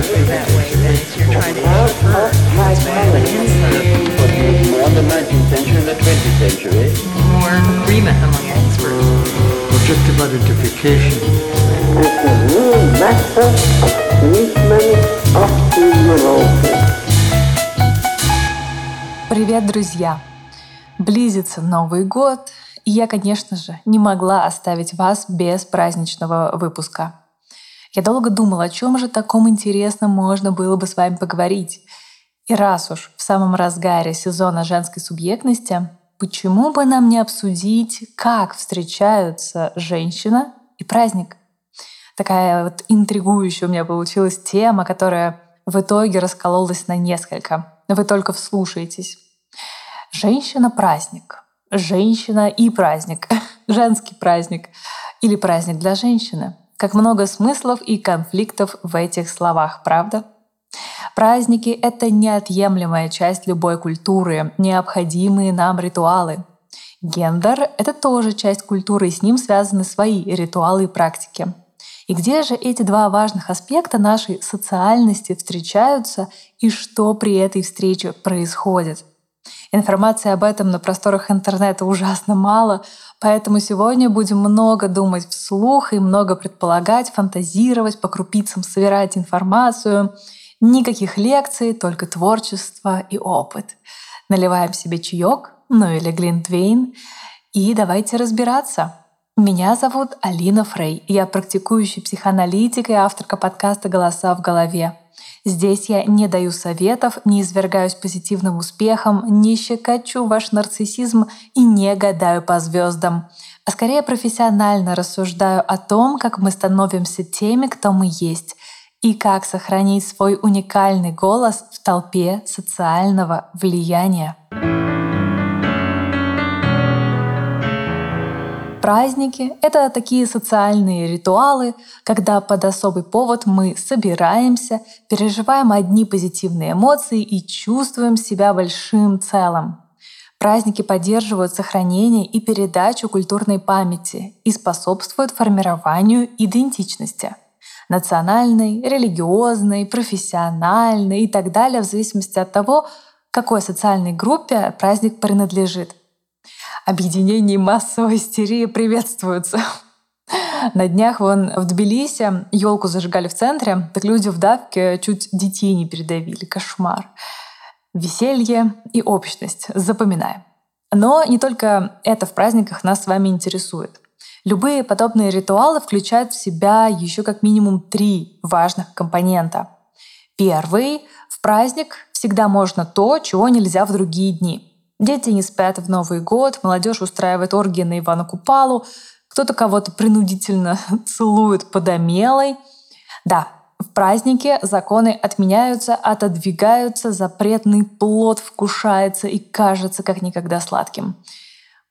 poetry that way, then you're trying to infer its way of an answer. More in the 19th century and the 20th century. More agreement among experts. Objective identification. It's a new method of treatment of the neurosis. Привет, друзья! Близится Новый год, и я, конечно же, не могла оставить вас без праздничного выпуска. Я долго думала, о чем же таком интересном можно было бы с вами поговорить. И раз уж в самом разгаре сезона женской субъектности, почему бы нам не обсудить, как встречаются женщина и праздник? Такая вот интригующая у меня получилась тема, которая в итоге раскололась на несколько. Вы только вслушайтесь. Женщина-праздник. Женщина и праздник. Женский праздник. Или праздник для женщины. Как много смыслов и конфликтов в этих словах, правда? Праздники — это неотъемлемая часть любой культуры, необходимые нам ритуалы. Гендер — это тоже часть культуры, и с ним связаны свои ритуалы и практики. И где же эти два важных аспекта нашей социальности встречаются и что при этой встрече происходит? Информации об этом на просторах интернета ужасно мало, поэтому сегодня будем много думать вслух и много предполагать, фантазировать, по крупицам собирать информацию. Никаких лекций, только творчество и опыт. Наливаем себе чаек, ну или глинтвейн, и давайте разбираться — меня зовут Алина Фрей. Я практикующий психоаналитик и авторка подкаста «Голоса в голове». Здесь я не даю советов, не извергаюсь позитивным успехом, не щекочу ваш нарциссизм и не гадаю по звездам, а скорее профессионально рассуждаю о том, как мы становимся теми, кто мы есть, и как сохранить свой уникальный голос в толпе социального влияния. Праздники — это такие социальные ритуалы, когда под особый повод мы собираемся, переживаем одни позитивные эмоции и чувствуем себя большим целым. Праздники поддерживают сохранение и передачу культурной памяти и способствуют формированию идентичности национальной, религиозной, профессиональной и так далее, в зависимости от того, какой социальной группе праздник принадлежит объединение массовой истерии приветствуются. На днях вон в Тбилиси елку зажигали в центре, так люди в давке чуть детей не передавили. Кошмар. Веселье и общность. Запоминаем. Но не только это в праздниках нас с вами интересует. Любые подобные ритуалы включают в себя еще как минимум три важных компонента. Первый — в праздник всегда можно то, чего нельзя в другие дни — Дети не спят в Новый год, молодежь устраивает оргии на Ивана Купалу, кто-то кого-то принудительно целует под омелой. Да, в празднике законы отменяются, отодвигаются, запретный плод вкушается и кажется как никогда сладким.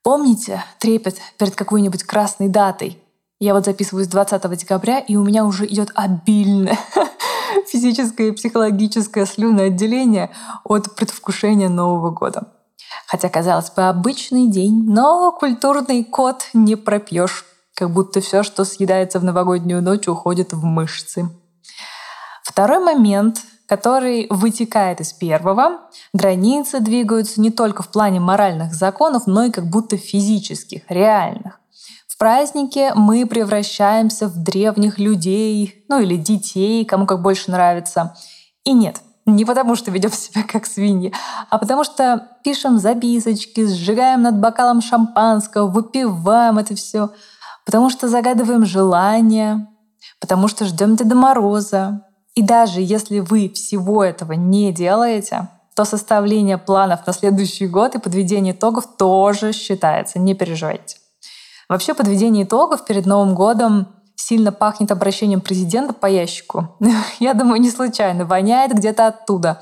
Помните трепет перед какой-нибудь красной датой? Я вот записываюсь 20 декабря, и у меня уже идет обильное физическое и психологическое слюноотделение от предвкушения Нового года. Хотя, казалось бы, обычный день, но культурный код не пропьешь, как будто все, что съедается в новогоднюю ночь, уходит в мышцы. Второй момент, который вытекает из первого, границы двигаются не только в плане моральных законов, но и как будто физических, реальных. В празднике мы превращаемся в древних людей, ну или детей, кому как больше нравится. И нет, не потому, что ведем себя как свиньи, а потому что пишем записочки, сжигаем над бокалом шампанского, выпиваем это все, потому что загадываем желания, потому что ждем Деда Мороза. И даже если вы всего этого не делаете, то составление планов на следующий год и подведение итогов тоже считается, не переживайте. Вообще подведение итогов перед Новым годом сильно пахнет обращением президента по ящику. Я думаю, не случайно, воняет где-то оттуда.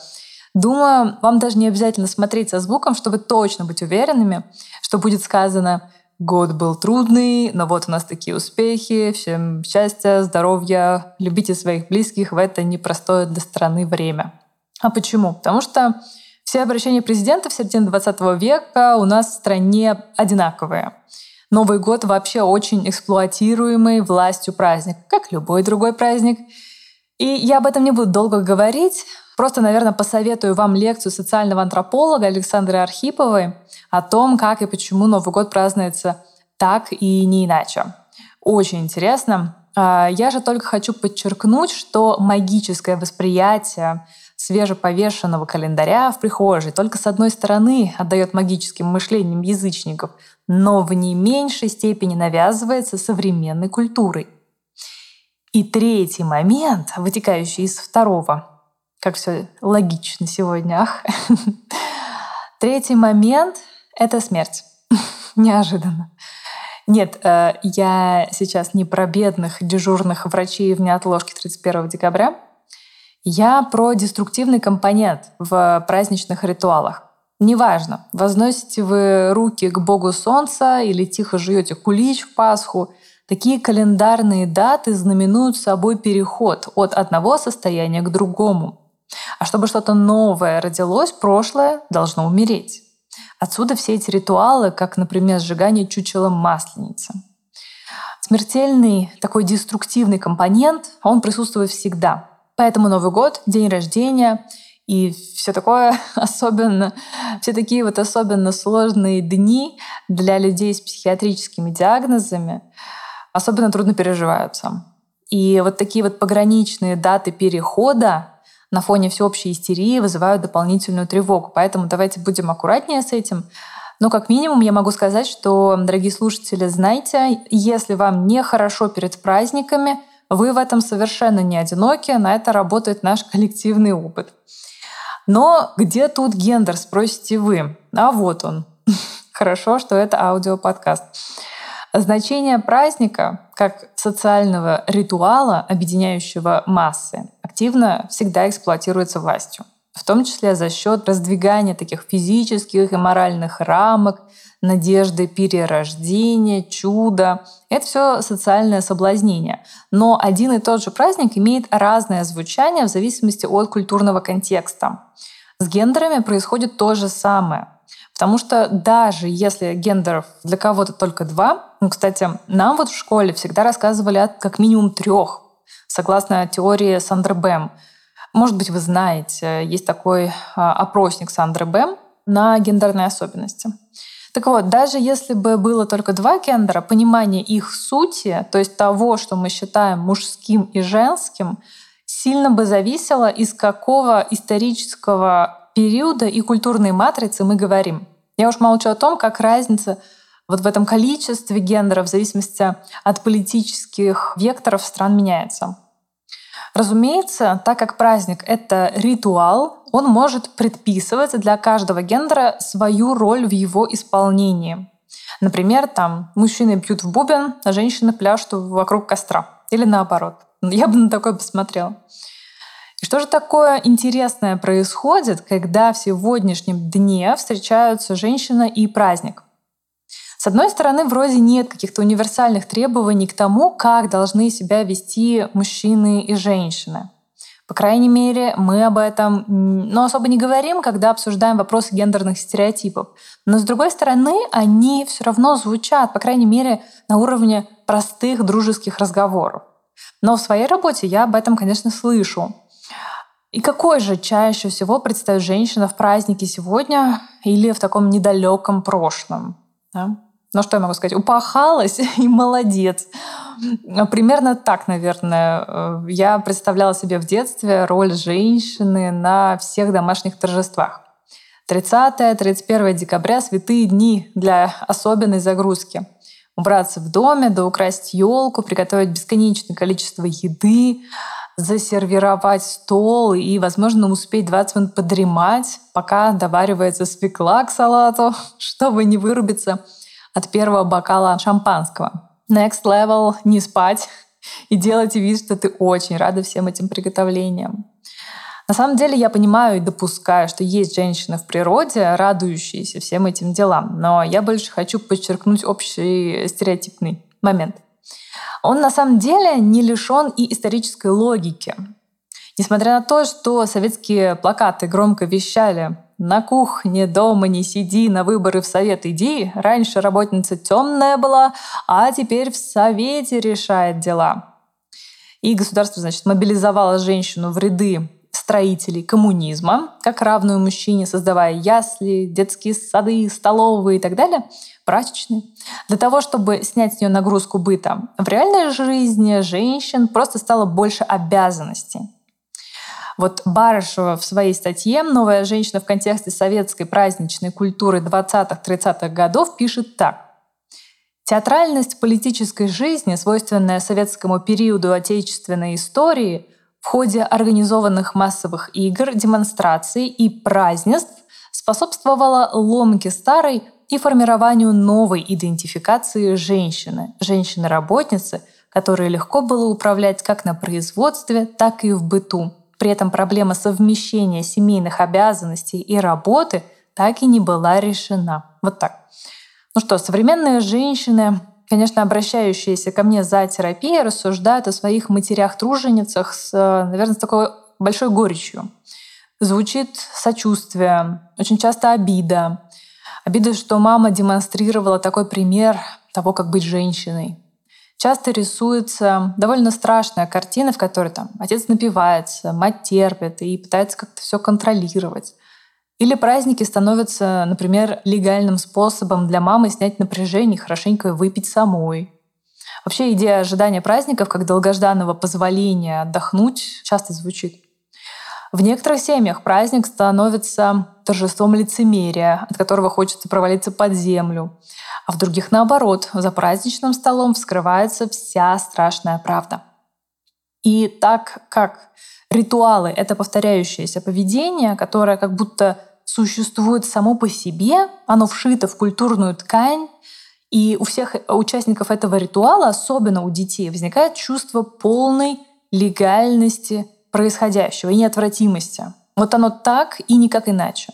Думаю, вам даже не обязательно смотреть со звуком, чтобы точно быть уверенными, что будет сказано «Год был трудный, но вот у нас такие успехи, всем счастья, здоровья, любите своих близких в это непростое для страны время». А почему? Потому что все обращения президента в середине 20 века у нас в стране одинаковые. Новый год вообще очень эксплуатируемый властью праздник, как любой другой праздник. И я об этом не буду долго говорить. Просто, наверное, посоветую вам лекцию социального антрополога Александры Архиповой о том, как и почему Новый год празднуется так и не иначе. Очень интересно. А, я же только хочу подчеркнуть, что магическое восприятие свежеповешенного календаря в прихожей только с одной стороны отдает магическим мышлением язычников, но в не меньшей степени навязывается современной культурой. И третий момент, вытекающий из второго, как все логично сегодня, ах. Третий момент — это смерть. Неожиданно. Нет, э, я сейчас не про бедных дежурных врачей в неотложке 31 декабря. Я про деструктивный компонент в праздничных ритуалах. Неважно, возносите вы руки к богу солнца или тихо жуете кулич в Пасху, такие календарные даты знаменуют собой переход от одного состояния к другому. А чтобы что-то новое родилось, прошлое должно умереть. Отсюда все эти ритуалы, как, например, сжигание чучела масленицы. Смертельный такой деструктивный компонент, он присутствует всегда. Поэтому Новый год, день рождения и все такое особенно, все такие вот особенно сложные дни для людей с психиатрическими диагнозами особенно трудно переживаются. И вот такие вот пограничные даты перехода на фоне всеобщей истерии вызывают дополнительную тревогу. Поэтому давайте будем аккуратнее с этим. Но как минимум я могу сказать, что, дорогие слушатели, знайте, если вам нехорошо перед праздниками, вы в этом совершенно не одиноки, на это работает наш коллективный опыт. Но где тут гендер, спросите вы? А вот он. Хорошо, что это аудиоподкаст. Значение праздника как социального ритуала, объединяющего массы, активно всегда эксплуатируется властью, в том числе за счет раздвигания таких физических и моральных рамок, надежды перерождения, чуда. Это все социальное соблазнение. Но один и тот же праздник имеет разное звучание в зависимости от культурного контекста. С гендерами происходит то же самое. Потому что даже если гендеров для кого-то только два, ну, кстати, нам вот в школе всегда рассказывали о как минимум трех, согласно теории Сандры Бэм. Может быть, вы знаете, есть такой а, опросник Сандры Бэм на гендерные особенности. Так вот, даже если бы было только два гендера, понимание их сути, то есть того, что мы считаем мужским и женским, сильно бы зависело, из какого исторического периода и культурной матрицы мы говорим. Я уж молчу о том, как разница вот в этом количестве гендеров в зависимости от политических векторов стран меняется. Разумеется, так как праздник — это ритуал, он может предписывать для каждого гендера свою роль в его исполнении. Например, там мужчины пьют в бубен, а женщины пляшут вокруг костра. Или наоборот. Я бы на такое посмотрела. И что же такое интересное происходит, когда в сегодняшнем дне встречаются женщина и праздник? С одной стороны, вроде нет каких-то универсальных требований к тому, как должны себя вести мужчины и женщины. По крайней мере, мы об этом ну, особо не говорим, когда обсуждаем вопросы гендерных стереотипов. Но с другой стороны, они все равно звучат, по крайней мере, на уровне простых дружеских разговоров. Но в своей работе я об этом, конечно, слышу. И какой же чаще всего предстает женщина в празднике сегодня или в таком недалеком прошлом? Да? Ну что я могу сказать? Упахалась и молодец. Примерно так, наверное. Э, я представляла себе в детстве роль женщины на всех домашних торжествах. 30-31 декабря — святые дни для особенной загрузки. Убраться в доме, да елку, приготовить бесконечное количество еды, засервировать стол и, возможно, успеть 20 минут подремать, пока доваривается свекла к салату, чтобы не вырубиться от первого бокала шампанского. Next level — не спать и делать вид, что ты очень рада всем этим приготовлениям. На самом деле я понимаю и допускаю, что есть женщины в природе, радующиеся всем этим делам, но я больше хочу подчеркнуть общий стереотипный момент он на самом деле не лишен и исторической логики. Несмотря на то, что советские плакаты громко вещали «На кухне дома не сиди, на выборы в совет иди», раньше работница темная была, а теперь в совете решает дела. И государство, значит, мобилизовало женщину в ряды строителей коммунизма, как равную мужчине, создавая ясли, детские сады, столовые и так далее, прачечные. Для того, чтобы снять с нее нагрузку быта, в реальной жизни женщин просто стало больше обязанностей. Вот Барышева в своей статье «Новая женщина в контексте советской праздничной культуры 20-30-х годов» пишет так. Театральность политической жизни, свойственная советскому периоду отечественной истории, в ходе организованных массовых игр, демонстраций и празднеств способствовала ломке старой и формированию новой идентификации женщины, женщины-работницы, которой легко было управлять как на производстве, так и в быту. При этом проблема совмещения семейных обязанностей и работы так и не была решена. Вот так. Ну что, современные женщины, конечно, обращающиеся ко мне за терапией, рассуждают о своих матерях-труженицах с, наверное, с такой большой горечью. Звучит сочувствие, очень часто обида. Обида, что мама демонстрировала такой пример того, как быть женщиной часто рисуется довольно страшная картина, в которой там отец напивается, мать терпит и пытается как-то все контролировать. Или праздники становятся, например, легальным способом для мамы снять напряжение, хорошенько выпить самой. Вообще идея ожидания праздников как долгожданного позволения отдохнуть часто звучит. В некоторых семьях праздник становится торжеством лицемерия, от которого хочется провалиться под землю а в других наоборот, за праздничным столом вскрывается вся страшная правда. И так как ритуалы — это повторяющееся поведение, которое как будто существует само по себе, оно вшито в культурную ткань, и у всех участников этого ритуала, особенно у детей, возникает чувство полной легальности происходящего и неотвратимости. Вот оно так и никак иначе.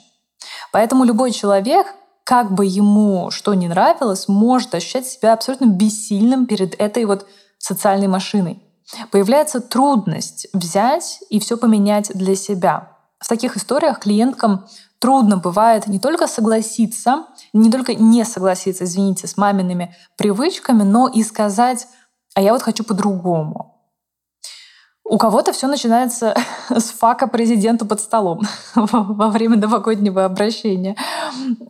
Поэтому любой человек, как бы ему что ни нравилось, может ощущать себя абсолютно бессильным перед этой вот социальной машиной. Появляется трудность взять и все поменять для себя. В таких историях клиенткам трудно бывает не только согласиться, не только не согласиться, извините, с мамиными привычками, но и сказать, а я вот хочу по-другому. У кого-то все начинается с фака президенту под столом во время новогоднего обращения.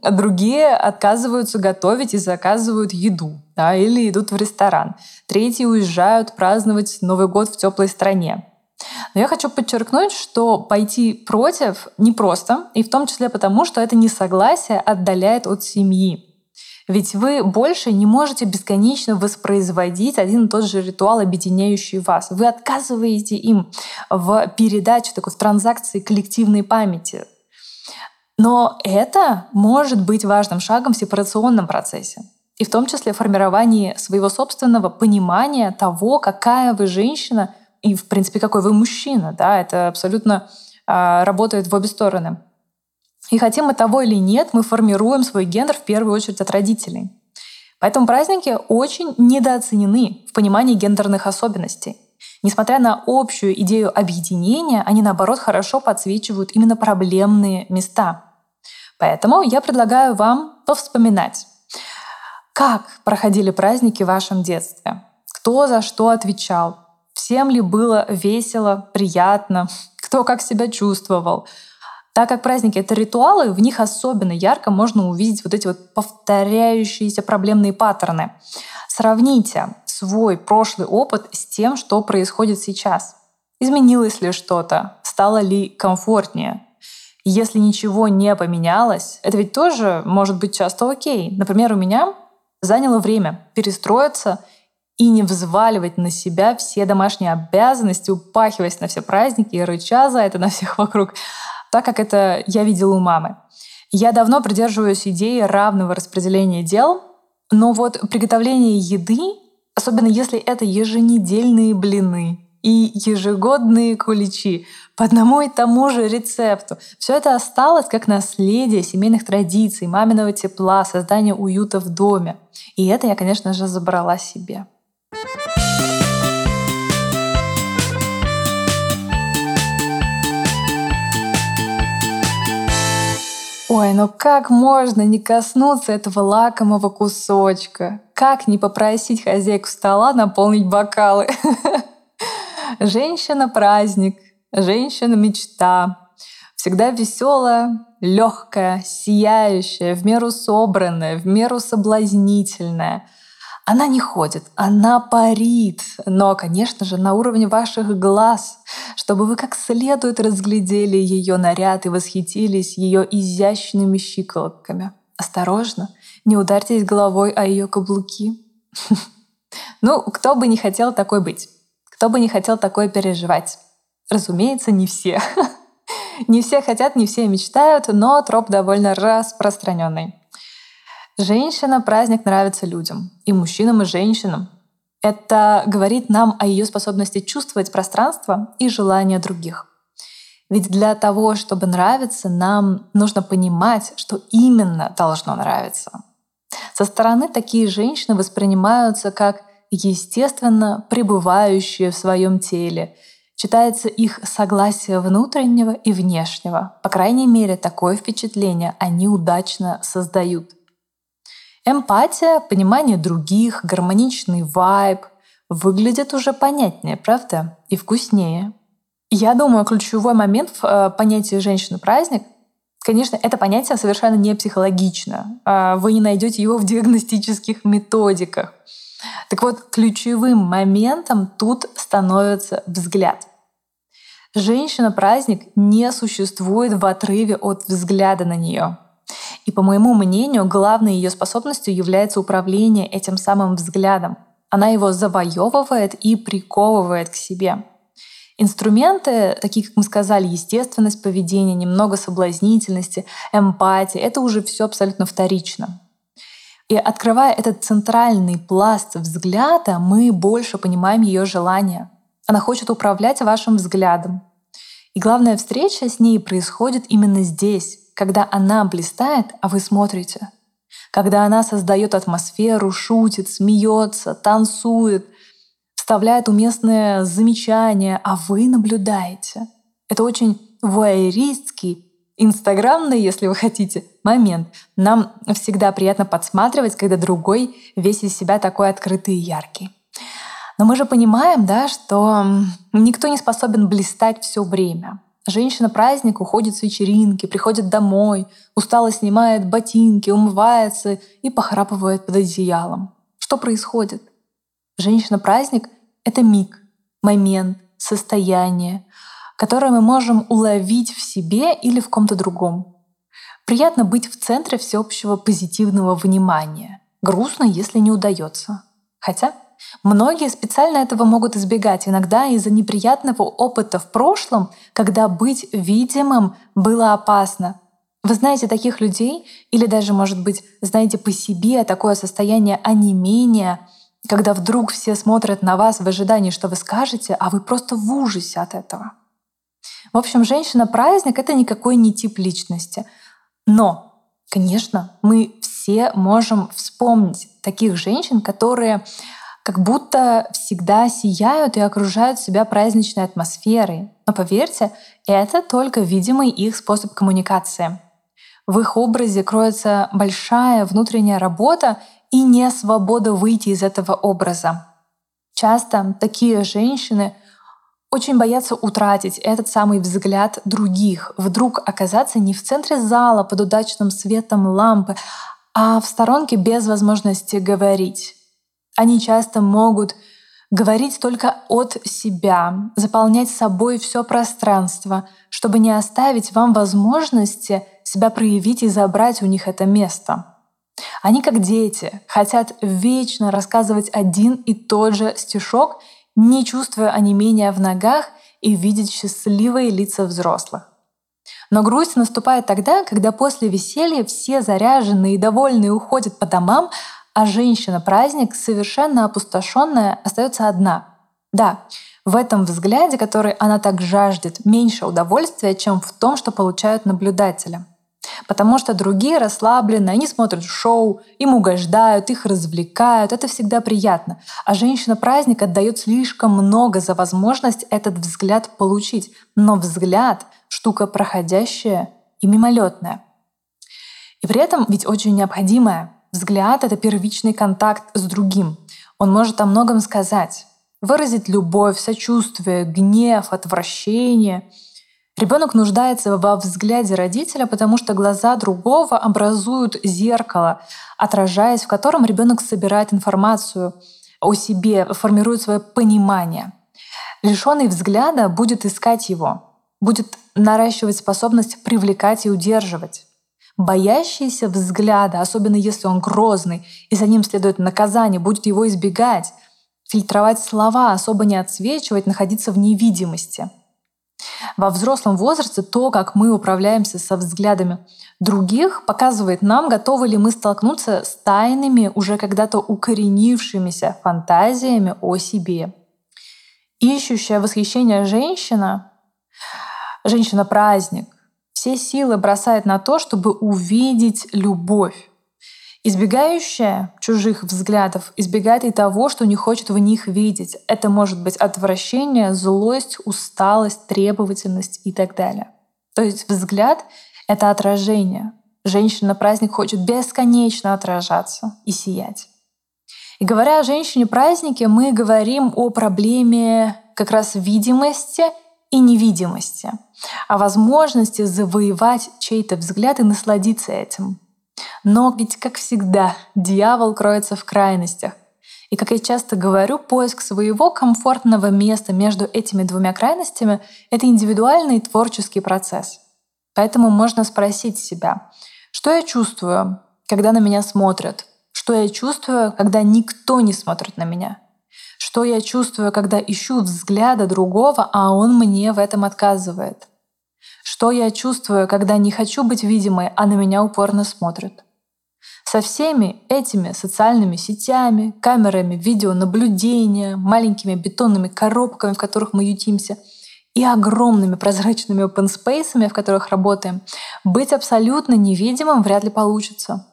Другие отказываются готовить и заказывают еду, да, или идут в ресторан. Третьи уезжают праздновать Новый год в теплой стране. Но я хочу подчеркнуть, что пойти против непросто, и в том числе потому, что это несогласие отдаляет от семьи. Ведь вы больше не можете бесконечно воспроизводить один и тот же ритуал, объединяющий вас. Вы отказываете им в передаче, такой в транзакции коллективной памяти. Но это может быть важным шагом в сепарационном процессе. И в том числе формировании своего собственного понимания того, какая вы женщина и, в принципе, какой вы мужчина. Да, это абсолютно э, работает в обе стороны. И хотим мы того или нет, мы формируем свой гендер в первую очередь от родителей. Поэтому праздники очень недооценены в понимании гендерных особенностей. Несмотря на общую идею объединения, они, наоборот, хорошо подсвечивают именно проблемные места. Поэтому я предлагаю вам повспоминать, как проходили праздники в вашем детстве, кто за что отвечал, всем ли было весело, приятно, кто как себя чувствовал, так как праздники — это ритуалы, в них особенно ярко можно увидеть вот эти вот повторяющиеся проблемные паттерны. Сравните свой прошлый опыт с тем, что происходит сейчас. Изменилось ли что-то? Стало ли комфортнее? Если ничего не поменялось, это ведь тоже может быть часто окей. Например, у меня заняло время перестроиться и не взваливать на себя все домашние обязанности, упахиваясь на все праздники и рыча за это на всех вокруг, так как это я видела у мамы. Я давно придерживаюсь идеи равного распределения дел, но вот приготовление еды, особенно если это еженедельные блины и ежегодные куличи по одному и тому же рецепту, все это осталось как наследие семейных традиций, маминого тепла, создания уюта в доме. И это я, конечно же, забрала себе. Ой, ну как можно не коснуться этого лакомого кусочка? Как не попросить хозяйку стола наполнить бокалы? Женщина-праздник, женщина-мечта. Всегда веселая, легкая, сияющая, в меру собранная, в меру соблазнительная. Она не ходит, она парит, но, конечно же, на уровне ваших глаз, чтобы вы как следует разглядели ее наряд и восхитились ее изящными щиколотками. Осторожно, не ударьтесь головой о ее каблуки. Ну, кто бы не хотел такой быть? Кто бы не хотел такое переживать? Разумеется, не все. Не все хотят, не все мечтают, но троп довольно распространенный. Женщина праздник нравится людям, и мужчинам, и женщинам. Это говорит нам о ее способности чувствовать пространство и желания других. Ведь для того, чтобы нравиться, нам нужно понимать, что именно должно нравиться. Со стороны такие женщины воспринимаются как естественно пребывающие в своем теле. Читается их согласие внутреннего и внешнего. По крайней мере, такое впечатление они удачно создают. Эмпатия, понимание других, гармоничный вайб выглядят уже понятнее, правда? И вкуснее. Я думаю, ключевой момент в э, понятии «женщина-праздник» Конечно, это понятие совершенно не психологично. А вы не найдете его в диагностических методиках. Так вот, ключевым моментом тут становится взгляд. Женщина-праздник не существует в отрыве от взгляда на нее. И, по моему мнению, главной ее способностью является управление этим самым взглядом. Она его завоевывает и приковывает к себе. Инструменты, такие, как мы сказали, естественность поведения, немного соблазнительности, эмпатия, это уже все абсолютно вторично. И открывая этот центральный пласт взгляда, мы больше понимаем ее желания. Она хочет управлять вашим взглядом. И главная встреча с ней происходит именно здесь, когда она блистает, а вы смотрите. Когда она создает атмосферу, шутит, смеется, танцует, вставляет уместные замечания, а вы наблюдаете. Это очень вуайеристский, инстаграмный, если вы хотите, момент. Нам всегда приятно подсматривать, когда другой весь из себя такой открытый и яркий. Но мы же понимаем, да, что никто не способен блистать все время. Женщина-праздник уходит с вечеринки, приходит домой, устало снимает ботинки, умывается и похрапывает под одеялом. Что происходит? Женщина-праздник — это миг, момент, состояние, которое мы можем уловить в себе или в ком-то другом. Приятно быть в центре всеобщего позитивного внимания. Грустно, если не удается. Хотя многие специально этого могут избегать, иногда из-за неприятного опыта в прошлом, когда быть видимым было опасно. Вы знаете таких людей, или даже, может быть, знаете по себе такое состояние онемения — когда вдруг все смотрят на вас в ожидании, что вы скажете, а вы просто в ужасе от этого. В общем, женщина-праздник — это никакой не тип личности. Но, конечно, мы все можем вспомнить таких женщин, которые как будто всегда сияют и окружают себя праздничной атмосферой. Но поверьте, это только видимый их способ коммуникации. В их образе кроется большая внутренняя работа и не свобода выйти из этого образа. Часто такие женщины очень боятся утратить этот самый взгляд других, вдруг оказаться не в центре зала под удачным светом лампы, а в сторонке без возможности говорить. Они часто могут говорить только от себя, заполнять собой все пространство, чтобы не оставить вам возможности себя проявить и забрать у них это место. Они как дети, хотят вечно рассказывать один и тот же стишок, не чувствуя онемения в ногах и видеть счастливые лица взрослых. Но грусть наступает тогда, когда после веселья все заряженные и довольные уходят по домам, а женщина-праздник, совершенно опустошенная, остается одна. Да, в этом взгляде, который она так жаждет, меньше удовольствия, чем в том, что получают наблюдатели — Потому что другие расслаблены, они смотрят шоу, им угождают, их развлекают. Это всегда приятно. А женщина-праздник отдает слишком много за возможность этот взгляд получить. Но взгляд — штука проходящая и мимолетная. И при этом ведь очень необходимая. Взгляд — это первичный контакт с другим. Он может о многом сказать. выразить любовь, сочувствие, гнев, отвращение. Ребенок нуждается во взгляде родителя, потому что глаза другого образуют зеркало, отражаясь в котором ребенок собирает информацию о себе, формирует свое понимание. Лишенный взгляда будет искать его, будет наращивать способность привлекать и удерживать. Боящийся взгляда, особенно если он грозный, и за ним следует наказание, будет его избегать, фильтровать слова, особо не отсвечивать, находиться в невидимости. Во взрослом возрасте то, как мы управляемся со взглядами других, показывает нам, готовы ли мы столкнуться с тайными, уже когда-то укоренившимися фантазиями о себе. Ищущая восхищение женщина, женщина-праздник, все силы бросает на то, чтобы увидеть любовь. Избегающая чужих взглядов избегает и того, что не хочет в них видеть. Это может быть отвращение, злость, усталость, требовательность и так далее. То есть взгляд — это отражение. Женщина на праздник хочет бесконечно отражаться и сиять. И говоря о женщине-празднике, мы говорим о проблеме как раз видимости и невидимости, о возможности завоевать чей-то взгляд и насладиться этим. Но ведь, как всегда, дьявол кроется в крайностях. И, как я часто говорю, поиск своего комфортного места между этими двумя крайностями — это индивидуальный творческий процесс. Поэтому можно спросить себя, что я чувствую, когда на меня смотрят? Что я чувствую, когда никто не смотрит на меня? Что я чувствую, когда ищу взгляда другого, а он мне в этом отказывает? Что я чувствую, когда не хочу быть видимой, а на меня упорно смотрят? Со всеми этими социальными сетями, камерами видеонаблюдения, маленькими бетонными коробками, в которых мы ютимся, и огромными прозрачными open space, в которых работаем, быть абсолютно невидимым вряд ли получится.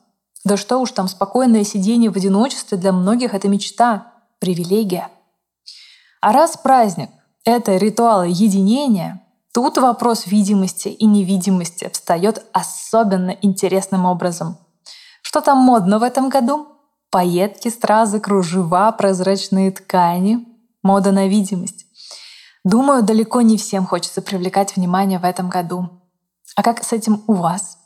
Да что уж там, спокойное сидение в одиночестве для многих — это мечта, привилегия. А раз праздник — это ритуал единения, тут вопрос видимости и невидимости встает особенно интересным образом — что там модно в этом году? Пайетки, стразы, кружева, прозрачные ткани. Мода на видимость. Думаю, далеко не всем хочется привлекать внимание в этом году. А как с этим у вас?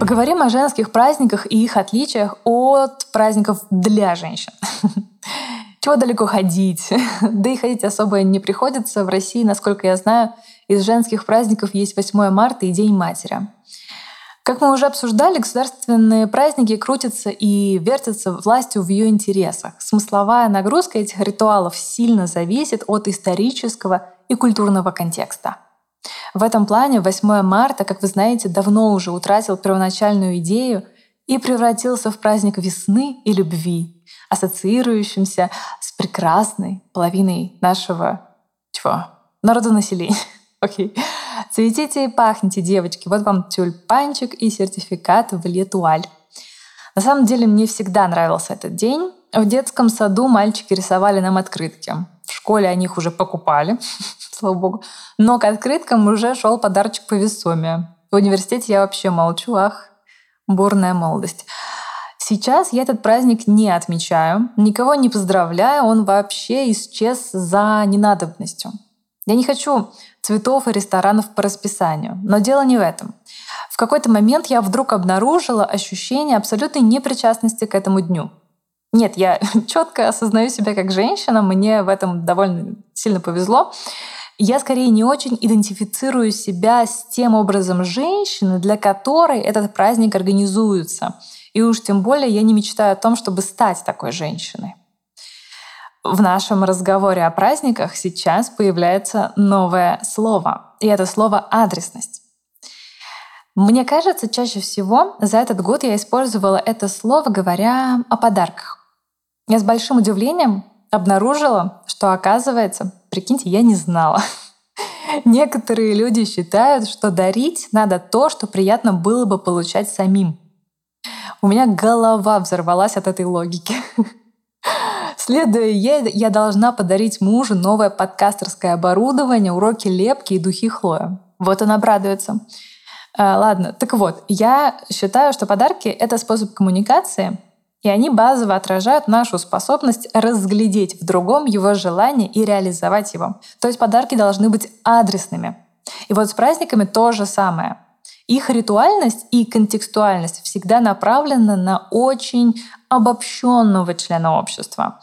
Поговорим о женских праздниках и их отличиях от праздников для женщин. Чего далеко ходить? да и ходить особо не приходится. В России, насколько я знаю, из женских праздников есть 8 марта и День матери. Как мы уже обсуждали, государственные праздники крутятся и вертятся властью в ее интересах. Смысловая нагрузка этих ритуалов сильно зависит от исторического и культурного контекста. В этом плане 8 марта, как вы знаете, давно уже утратил первоначальную идею и превратился в праздник весны и любви, ассоциирующимся с прекрасной половиной нашего чего? Народонаселения. Окей. Okay. Цветите и пахните, девочки. Вот вам тюльпанчик и сертификат в Летуаль. На самом деле мне всегда нравился этот день. В детском саду мальчики рисовали нам открытки. В школе они их уже покупали, слава богу. Но к открыткам уже шел подарочек по весоме. В университете я вообще молчу, ах, бурная молодость. Сейчас я этот праздник не отмечаю, никого не поздравляю, он вообще исчез за ненадобностью. Я не хочу цветов и ресторанов по расписанию, но дело не в этом. В какой-то момент я вдруг обнаружила ощущение абсолютной непричастности к этому дню. Нет, я четко осознаю себя как женщина, мне в этом довольно сильно повезло. Я скорее не очень идентифицирую себя с тем образом женщины, для которой этот праздник организуется — и уж тем более я не мечтаю о том, чтобы стать такой женщиной. В нашем разговоре о праздниках сейчас появляется новое слово, и это слово «адресность». Мне кажется, чаще всего за этот год я использовала это слово, говоря о подарках. Я с большим удивлением обнаружила, что оказывается, прикиньте, я не знала. Некоторые люди считают, что дарить надо то, что приятно было бы получать самим. У меня голова взорвалась от этой логики. Следуя ей, я должна подарить мужу новое подкастерское оборудование, уроки лепки и духи Хлоя. Вот он обрадуется. А, ладно, так вот, я считаю, что подарки — это способ коммуникации, и они базово отражают нашу способность разглядеть в другом его желание и реализовать его. То есть подарки должны быть адресными. И вот с праздниками то же самое. Их ритуальность и контекстуальность всегда направлены на очень обобщенного члена общества.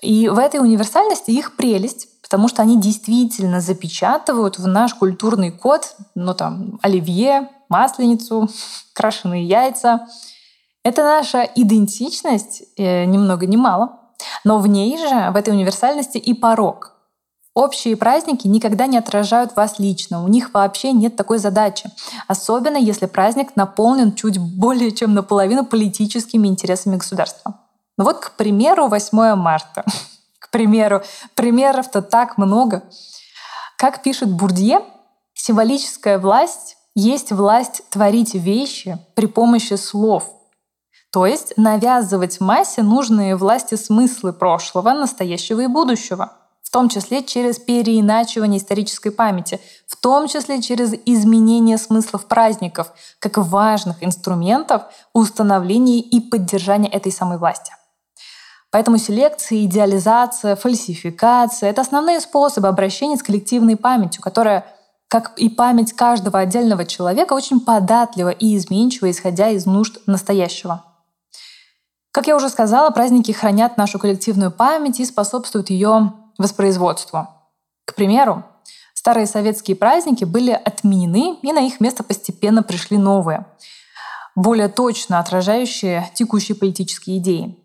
И в этой универсальности их прелесть, потому что они действительно запечатывают в наш культурный код, ну там, оливье, масленицу, крашеные яйца. Это наша идентичность, э, ни много ни мало, но в ней же, в этой универсальности и порог. Общие праздники никогда не отражают вас лично, у них вообще нет такой задачи. Особенно если праздник наполнен чуть более чем наполовину политическими интересами государства. Ну вот, к примеру, 8 марта. К примеру, примеров-то так много. Как пишет Бурдье, символическая власть есть власть творить вещи при помощи слов. То есть навязывать массе нужные власти смыслы прошлого, настоящего и будущего в том числе через переиначивание исторической памяти, в том числе через изменение смыслов праздников, как важных инструментов установления и поддержания этой самой власти. Поэтому селекция, идеализация, фальсификация — это основные способы обращения с коллективной памятью, которая, как и память каждого отдельного человека, очень податлива и изменчива, исходя из нужд настоящего. Как я уже сказала, праздники хранят нашу коллективную память и способствуют ее воспроизводству. К примеру, старые советские праздники были отменены, и на их место постепенно пришли новые, более точно отражающие текущие политические идеи.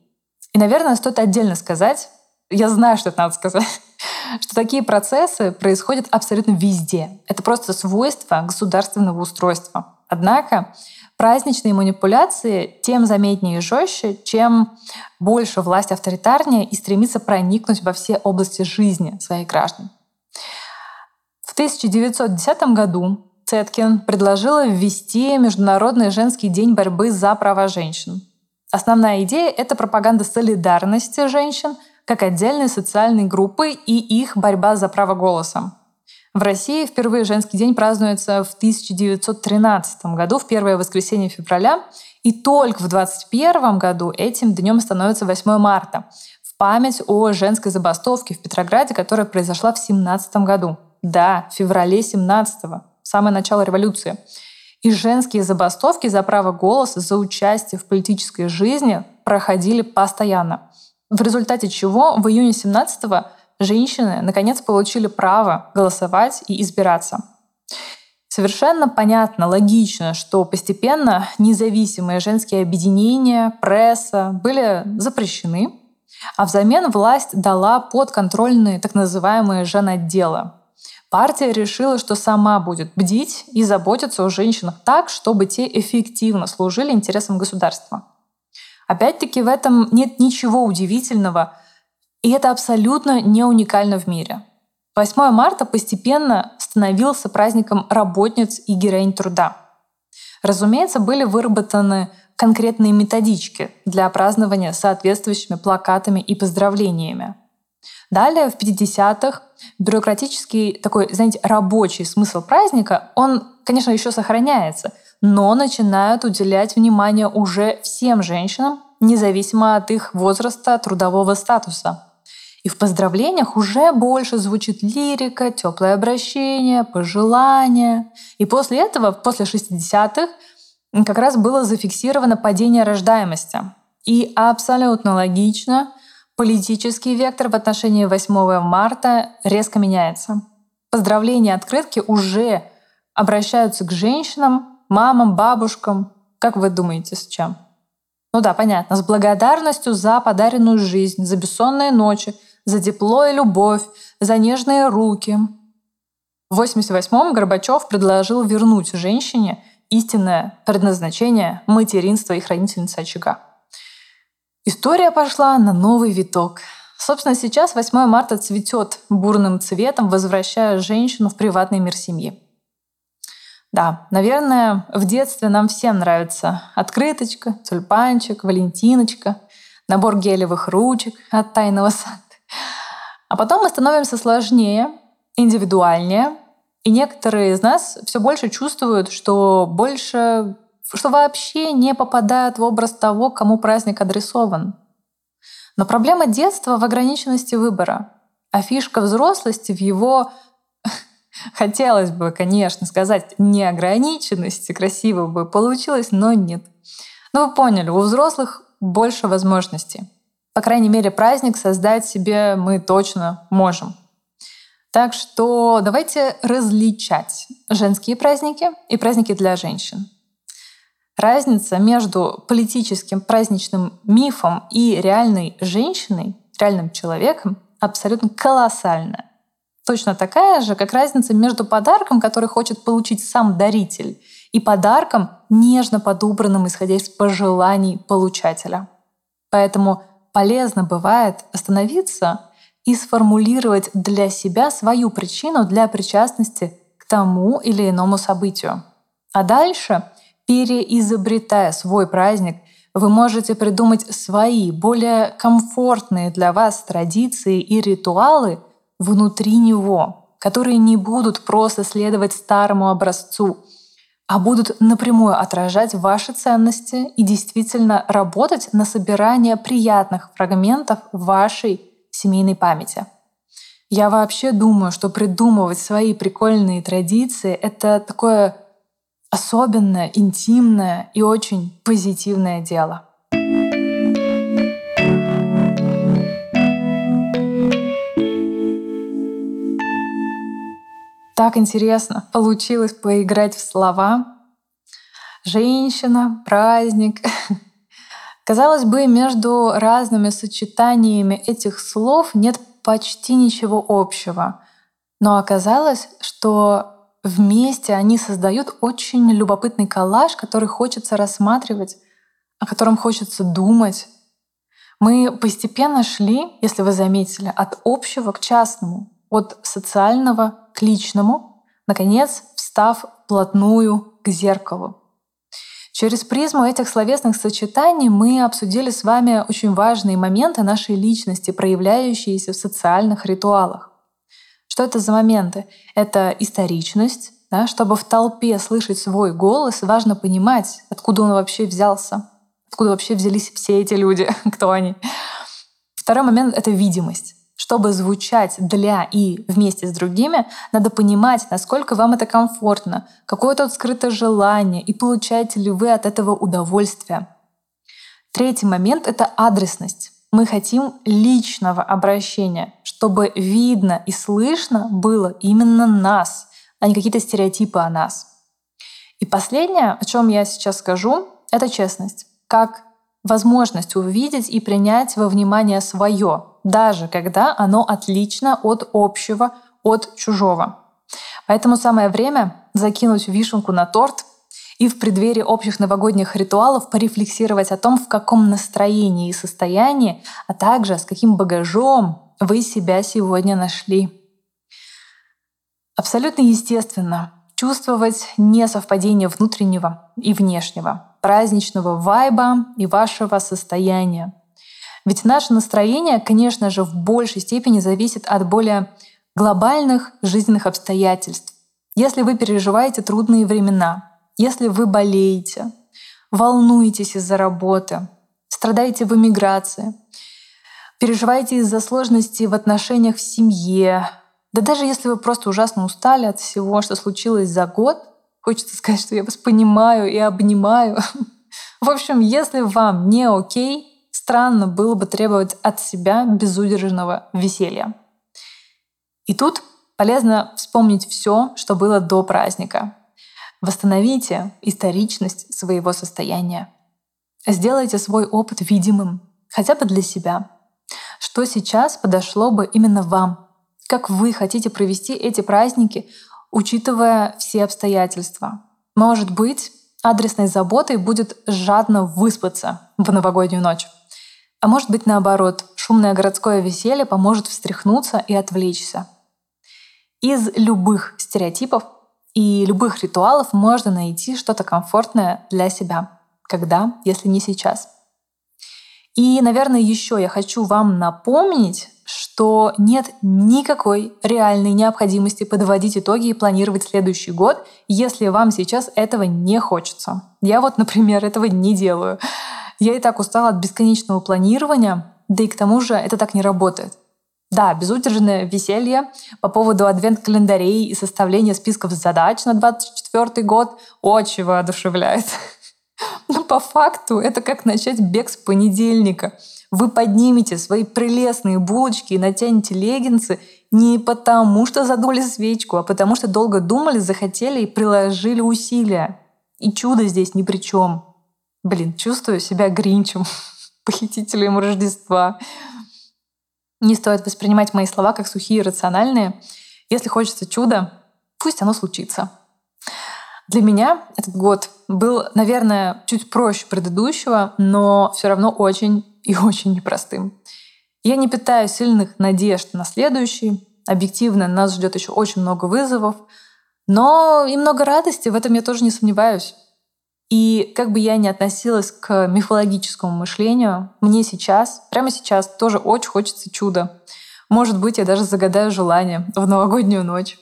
И, наверное, стоит отдельно сказать, я знаю, что это надо сказать, что такие процессы происходят абсолютно везде. Это просто свойство государственного устройства. Однако праздничные манипуляции тем заметнее и жестче, чем больше власть авторитарнее и стремится проникнуть во все области жизни своих граждан. В 1910 году Цеткин предложила ввести Международный женский день борьбы за права женщин. Основная идея — это пропаганда солидарности женщин как отдельной социальной группы и их борьба за право голоса. В России впервые женский день празднуется в 1913 году, в первое воскресенье февраля, и только в 2021 году этим днем становится 8 марта, в память о женской забастовке в Петрограде, которая произошла в 17 году. Да, в феврале 17 го самое начало революции. И женские забастовки за право голоса, за участие в политической жизни проходили постоянно. В результате чего в июне 17 го женщины наконец получили право голосовать и избираться. Совершенно понятно, логично, что постепенно независимые женские объединения, пресса были запрещены, а взамен власть дала подконтрольные так называемые женотделы. Партия решила, что сама будет бдить и заботиться о женщинах так, чтобы те эффективно служили интересам государства. Опять-таки в этом нет ничего удивительного, и это абсолютно не уникально в мире. 8 марта постепенно становился праздником работниц и героинь труда. Разумеется, были выработаны конкретные методички для празднования соответствующими плакатами и поздравлениями. Далее, в 50-х, бюрократический такой, знаете, рабочий смысл праздника, он, конечно, еще сохраняется, но начинают уделять внимание уже всем женщинам, независимо от их возраста, трудового статуса. И в поздравлениях уже больше звучит лирика, теплое обращение, пожелания. И после этого, после 60-х, как раз было зафиксировано падение рождаемости. И абсолютно логично, политический вектор в отношении 8 марта резко меняется. Поздравления открытки уже обращаются к женщинам, мамам, бабушкам. Как вы думаете, с чем? Ну да, понятно, с благодарностью за подаренную жизнь, за бессонные ночи, за тепло и любовь, за нежные руки. В 88-м Горбачев предложил вернуть женщине истинное предназначение материнства и хранительницы очага. История пошла на новый виток. Собственно, сейчас 8 марта цветет бурным цветом, возвращая женщину в приватный мир семьи. Да, наверное, в детстве нам всем нравится открыточка, тюльпанчик, валентиночка, набор гелевых ручек от тайного сада. А потом мы становимся сложнее, индивидуальнее, И некоторые из нас все больше чувствуют, что больше, что вообще не попадают в образ того, кому праздник адресован. Но проблема детства в ограниченности выбора, а фишка взрослости в его Хотелось бы, конечно, сказать неограниченности, красиво бы получилось, но нет. Но вы поняли, у взрослых больше возможностей. По крайней мере, праздник создать себе мы точно можем. Так что давайте различать женские праздники и праздники для женщин. Разница между политическим праздничным мифом и реальной женщиной, реальным человеком абсолютно колоссальная. Точно такая же, как разница между подарком, который хочет получить сам даритель, и подарком, нежно подобранным, исходя из пожеланий получателя. Поэтому полезно бывает остановиться и сформулировать для себя свою причину для причастности к тому или иному событию. А дальше, переизобретая свой праздник, вы можете придумать свои, более комфортные для вас традиции и ритуалы внутри него, которые не будут просто следовать старому образцу, а будут напрямую отражать ваши ценности и действительно работать на собирание приятных фрагментов вашей семейной памяти. Я вообще думаю, что придумывать свои прикольные традиции — это такое особенное, интимное и очень позитивное дело. Так интересно получилось поиграть в слова. Женщина, праздник. Казалось бы, между разными сочетаниями этих слов нет почти ничего общего. Но оказалось, что вместе они создают очень любопытный коллаж, который хочется рассматривать, о котором хочется думать. Мы постепенно шли, если вы заметили, от общего к частному, от социального к личному, наконец, встав вплотную к зеркалу. Через призму этих словесных сочетаний мы обсудили с вами очень важные моменты нашей личности, проявляющиеся в социальных ритуалах. Что это за моменты? Это историчность. Да? Чтобы в толпе слышать свой голос, важно понимать, откуда он вообще взялся, откуда вообще взялись все эти люди, кто они. Второй момент — это видимость чтобы звучать для и вместе с другими, надо понимать, насколько вам это комфортно, какое тут скрытое желание и получаете ли вы от этого удовольствие. Третий момент — это адресность. Мы хотим личного обращения, чтобы видно и слышно было именно нас, а не какие-то стереотипы о нас. И последнее, о чем я сейчас скажу, это честность. Как возможность увидеть и принять во внимание свое, даже когда оно отлично от общего, от чужого. Поэтому самое время закинуть вишенку на торт и в преддверии общих новогодних ритуалов порефлексировать о том, в каком настроении и состоянии, а также с каким багажом вы себя сегодня нашли. Абсолютно естественно чувствовать несовпадение внутреннего и внешнего, праздничного вайба и вашего состояния. Ведь наше настроение, конечно же, в большей степени зависит от более глобальных жизненных обстоятельств. Если вы переживаете трудные времена, если вы болеете, волнуетесь из-за работы, страдаете в эмиграции, переживаете из-за сложностей в отношениях в семье, да даже если вы просто ужасно устали от всего, что случилось за год, хочется сказать, что я вас понимаю и обнимаю. В общем, если вам не окей, странно было бы требовать от себя безудержного веселья. И тут полезно вспомнить все, что было до праздника. Восстановите историчность своего состояния. Сделайте свой опыт видимым, хотя бы для себя. Что сейчас подошло бы именно вам? Как вы хотите провести эти праздники, учитывая все обстоятельства? Может быть, адресной заботой будет жадно выспаться в новогоднюю ночь. А может быть наоборот, шумное городское веселье поможет встряхнуться и отвлечься. Из любых стереотипов и любых ритуалов можно найти что-то комфортное для себя. Когда, если не сейчас? И, наверное, еще я хочу вам напомнить, что нет никакой реальной необходимости подводить итоги и планировать следующий год, если вам сейчас этого не хочется. Я вот, например, этого не делаю. Я и так устала от бесконечного планирования, да и к тому же это так не работает. Да, безудержное веселье по поводу адвент-календарей и составления списков задач на 24 год очень воодушевляет. Но по факту это как начать бег с понедельника. Вы поднимете свои прелестные булочки и натянете леггинсы не потому, что задули свечку, а потому что долго думали, захотели и приложили усилия. И чудо здесь ни при чем. Блин, чувствую себя Гринчем, похитителем Рождества. Не стоит воспринимать мои слова как сухие и рациональные. Если хочется чуда, пусть оно случится. Для меня этот год был, наверное, чуть проще предыдущего, но все равно очень и очень непростым. Я не питаю сильных надежд на следующий. Объективно нас ждет еще очень много вызовов, но и много радости, в этом я тоже не сомневаюсь. И как бы я ни относилась к мифологическому мышлению, мне сейчас, прямо сейчас, тоже очень хочется чуда. Может быть, я даже загадаю желание в новогоднюю ночь.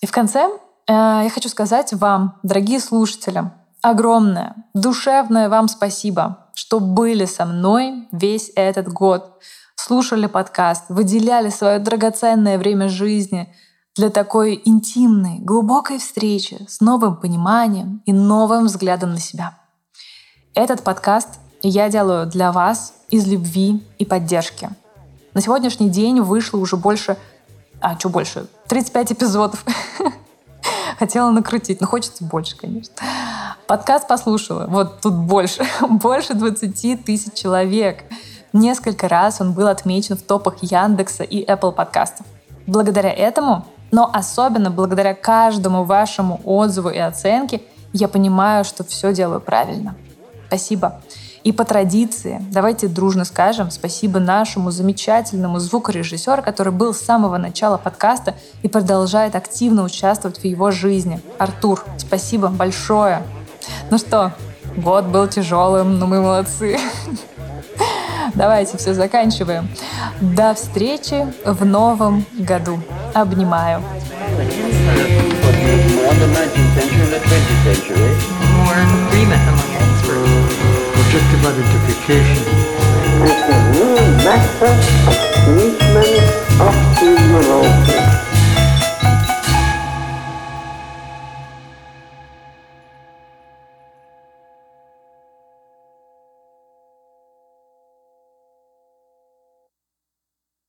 И в конце э, я хочу сказать вам, дорогие слушатели, огромное, душевное вам спасибо, что были со мной весь этот год, слушали подкаст, выделяли свое драгоценное время жизни — для такой интимной, глубокой встречи с новым пониманием и новым взглядом на себя. Этот подкаст я делаю для вас из любви и поддержки. На сегодняшний день вышло уже больше, а что больше, 35 эпизодов. Хотела накрутить, но хочется больше, конечно. Подкаст послушала, вот тут больше, больше 20 тысяч человек. Несколько раз он был отмечен в топах Яндекса и Apple подкастов. Благодаря этому но особенно благодаря каждому вашему отзыву и оценке я понимаю, что все делаю правильно. Спасибо. И по традиции давайте дружно скажем спасибо нашему замечательному звукорежиссеру, который был с самого начала подкаста и продолжает активно участвовать в его жизни. Артур, спасибо большое. Ну что, год был тяжелым, но мы молодцы. Давайте все заканчиваем. До встречи в новом году. Обнимаю. just about identification. It's a real matter of treatment of the neurosis.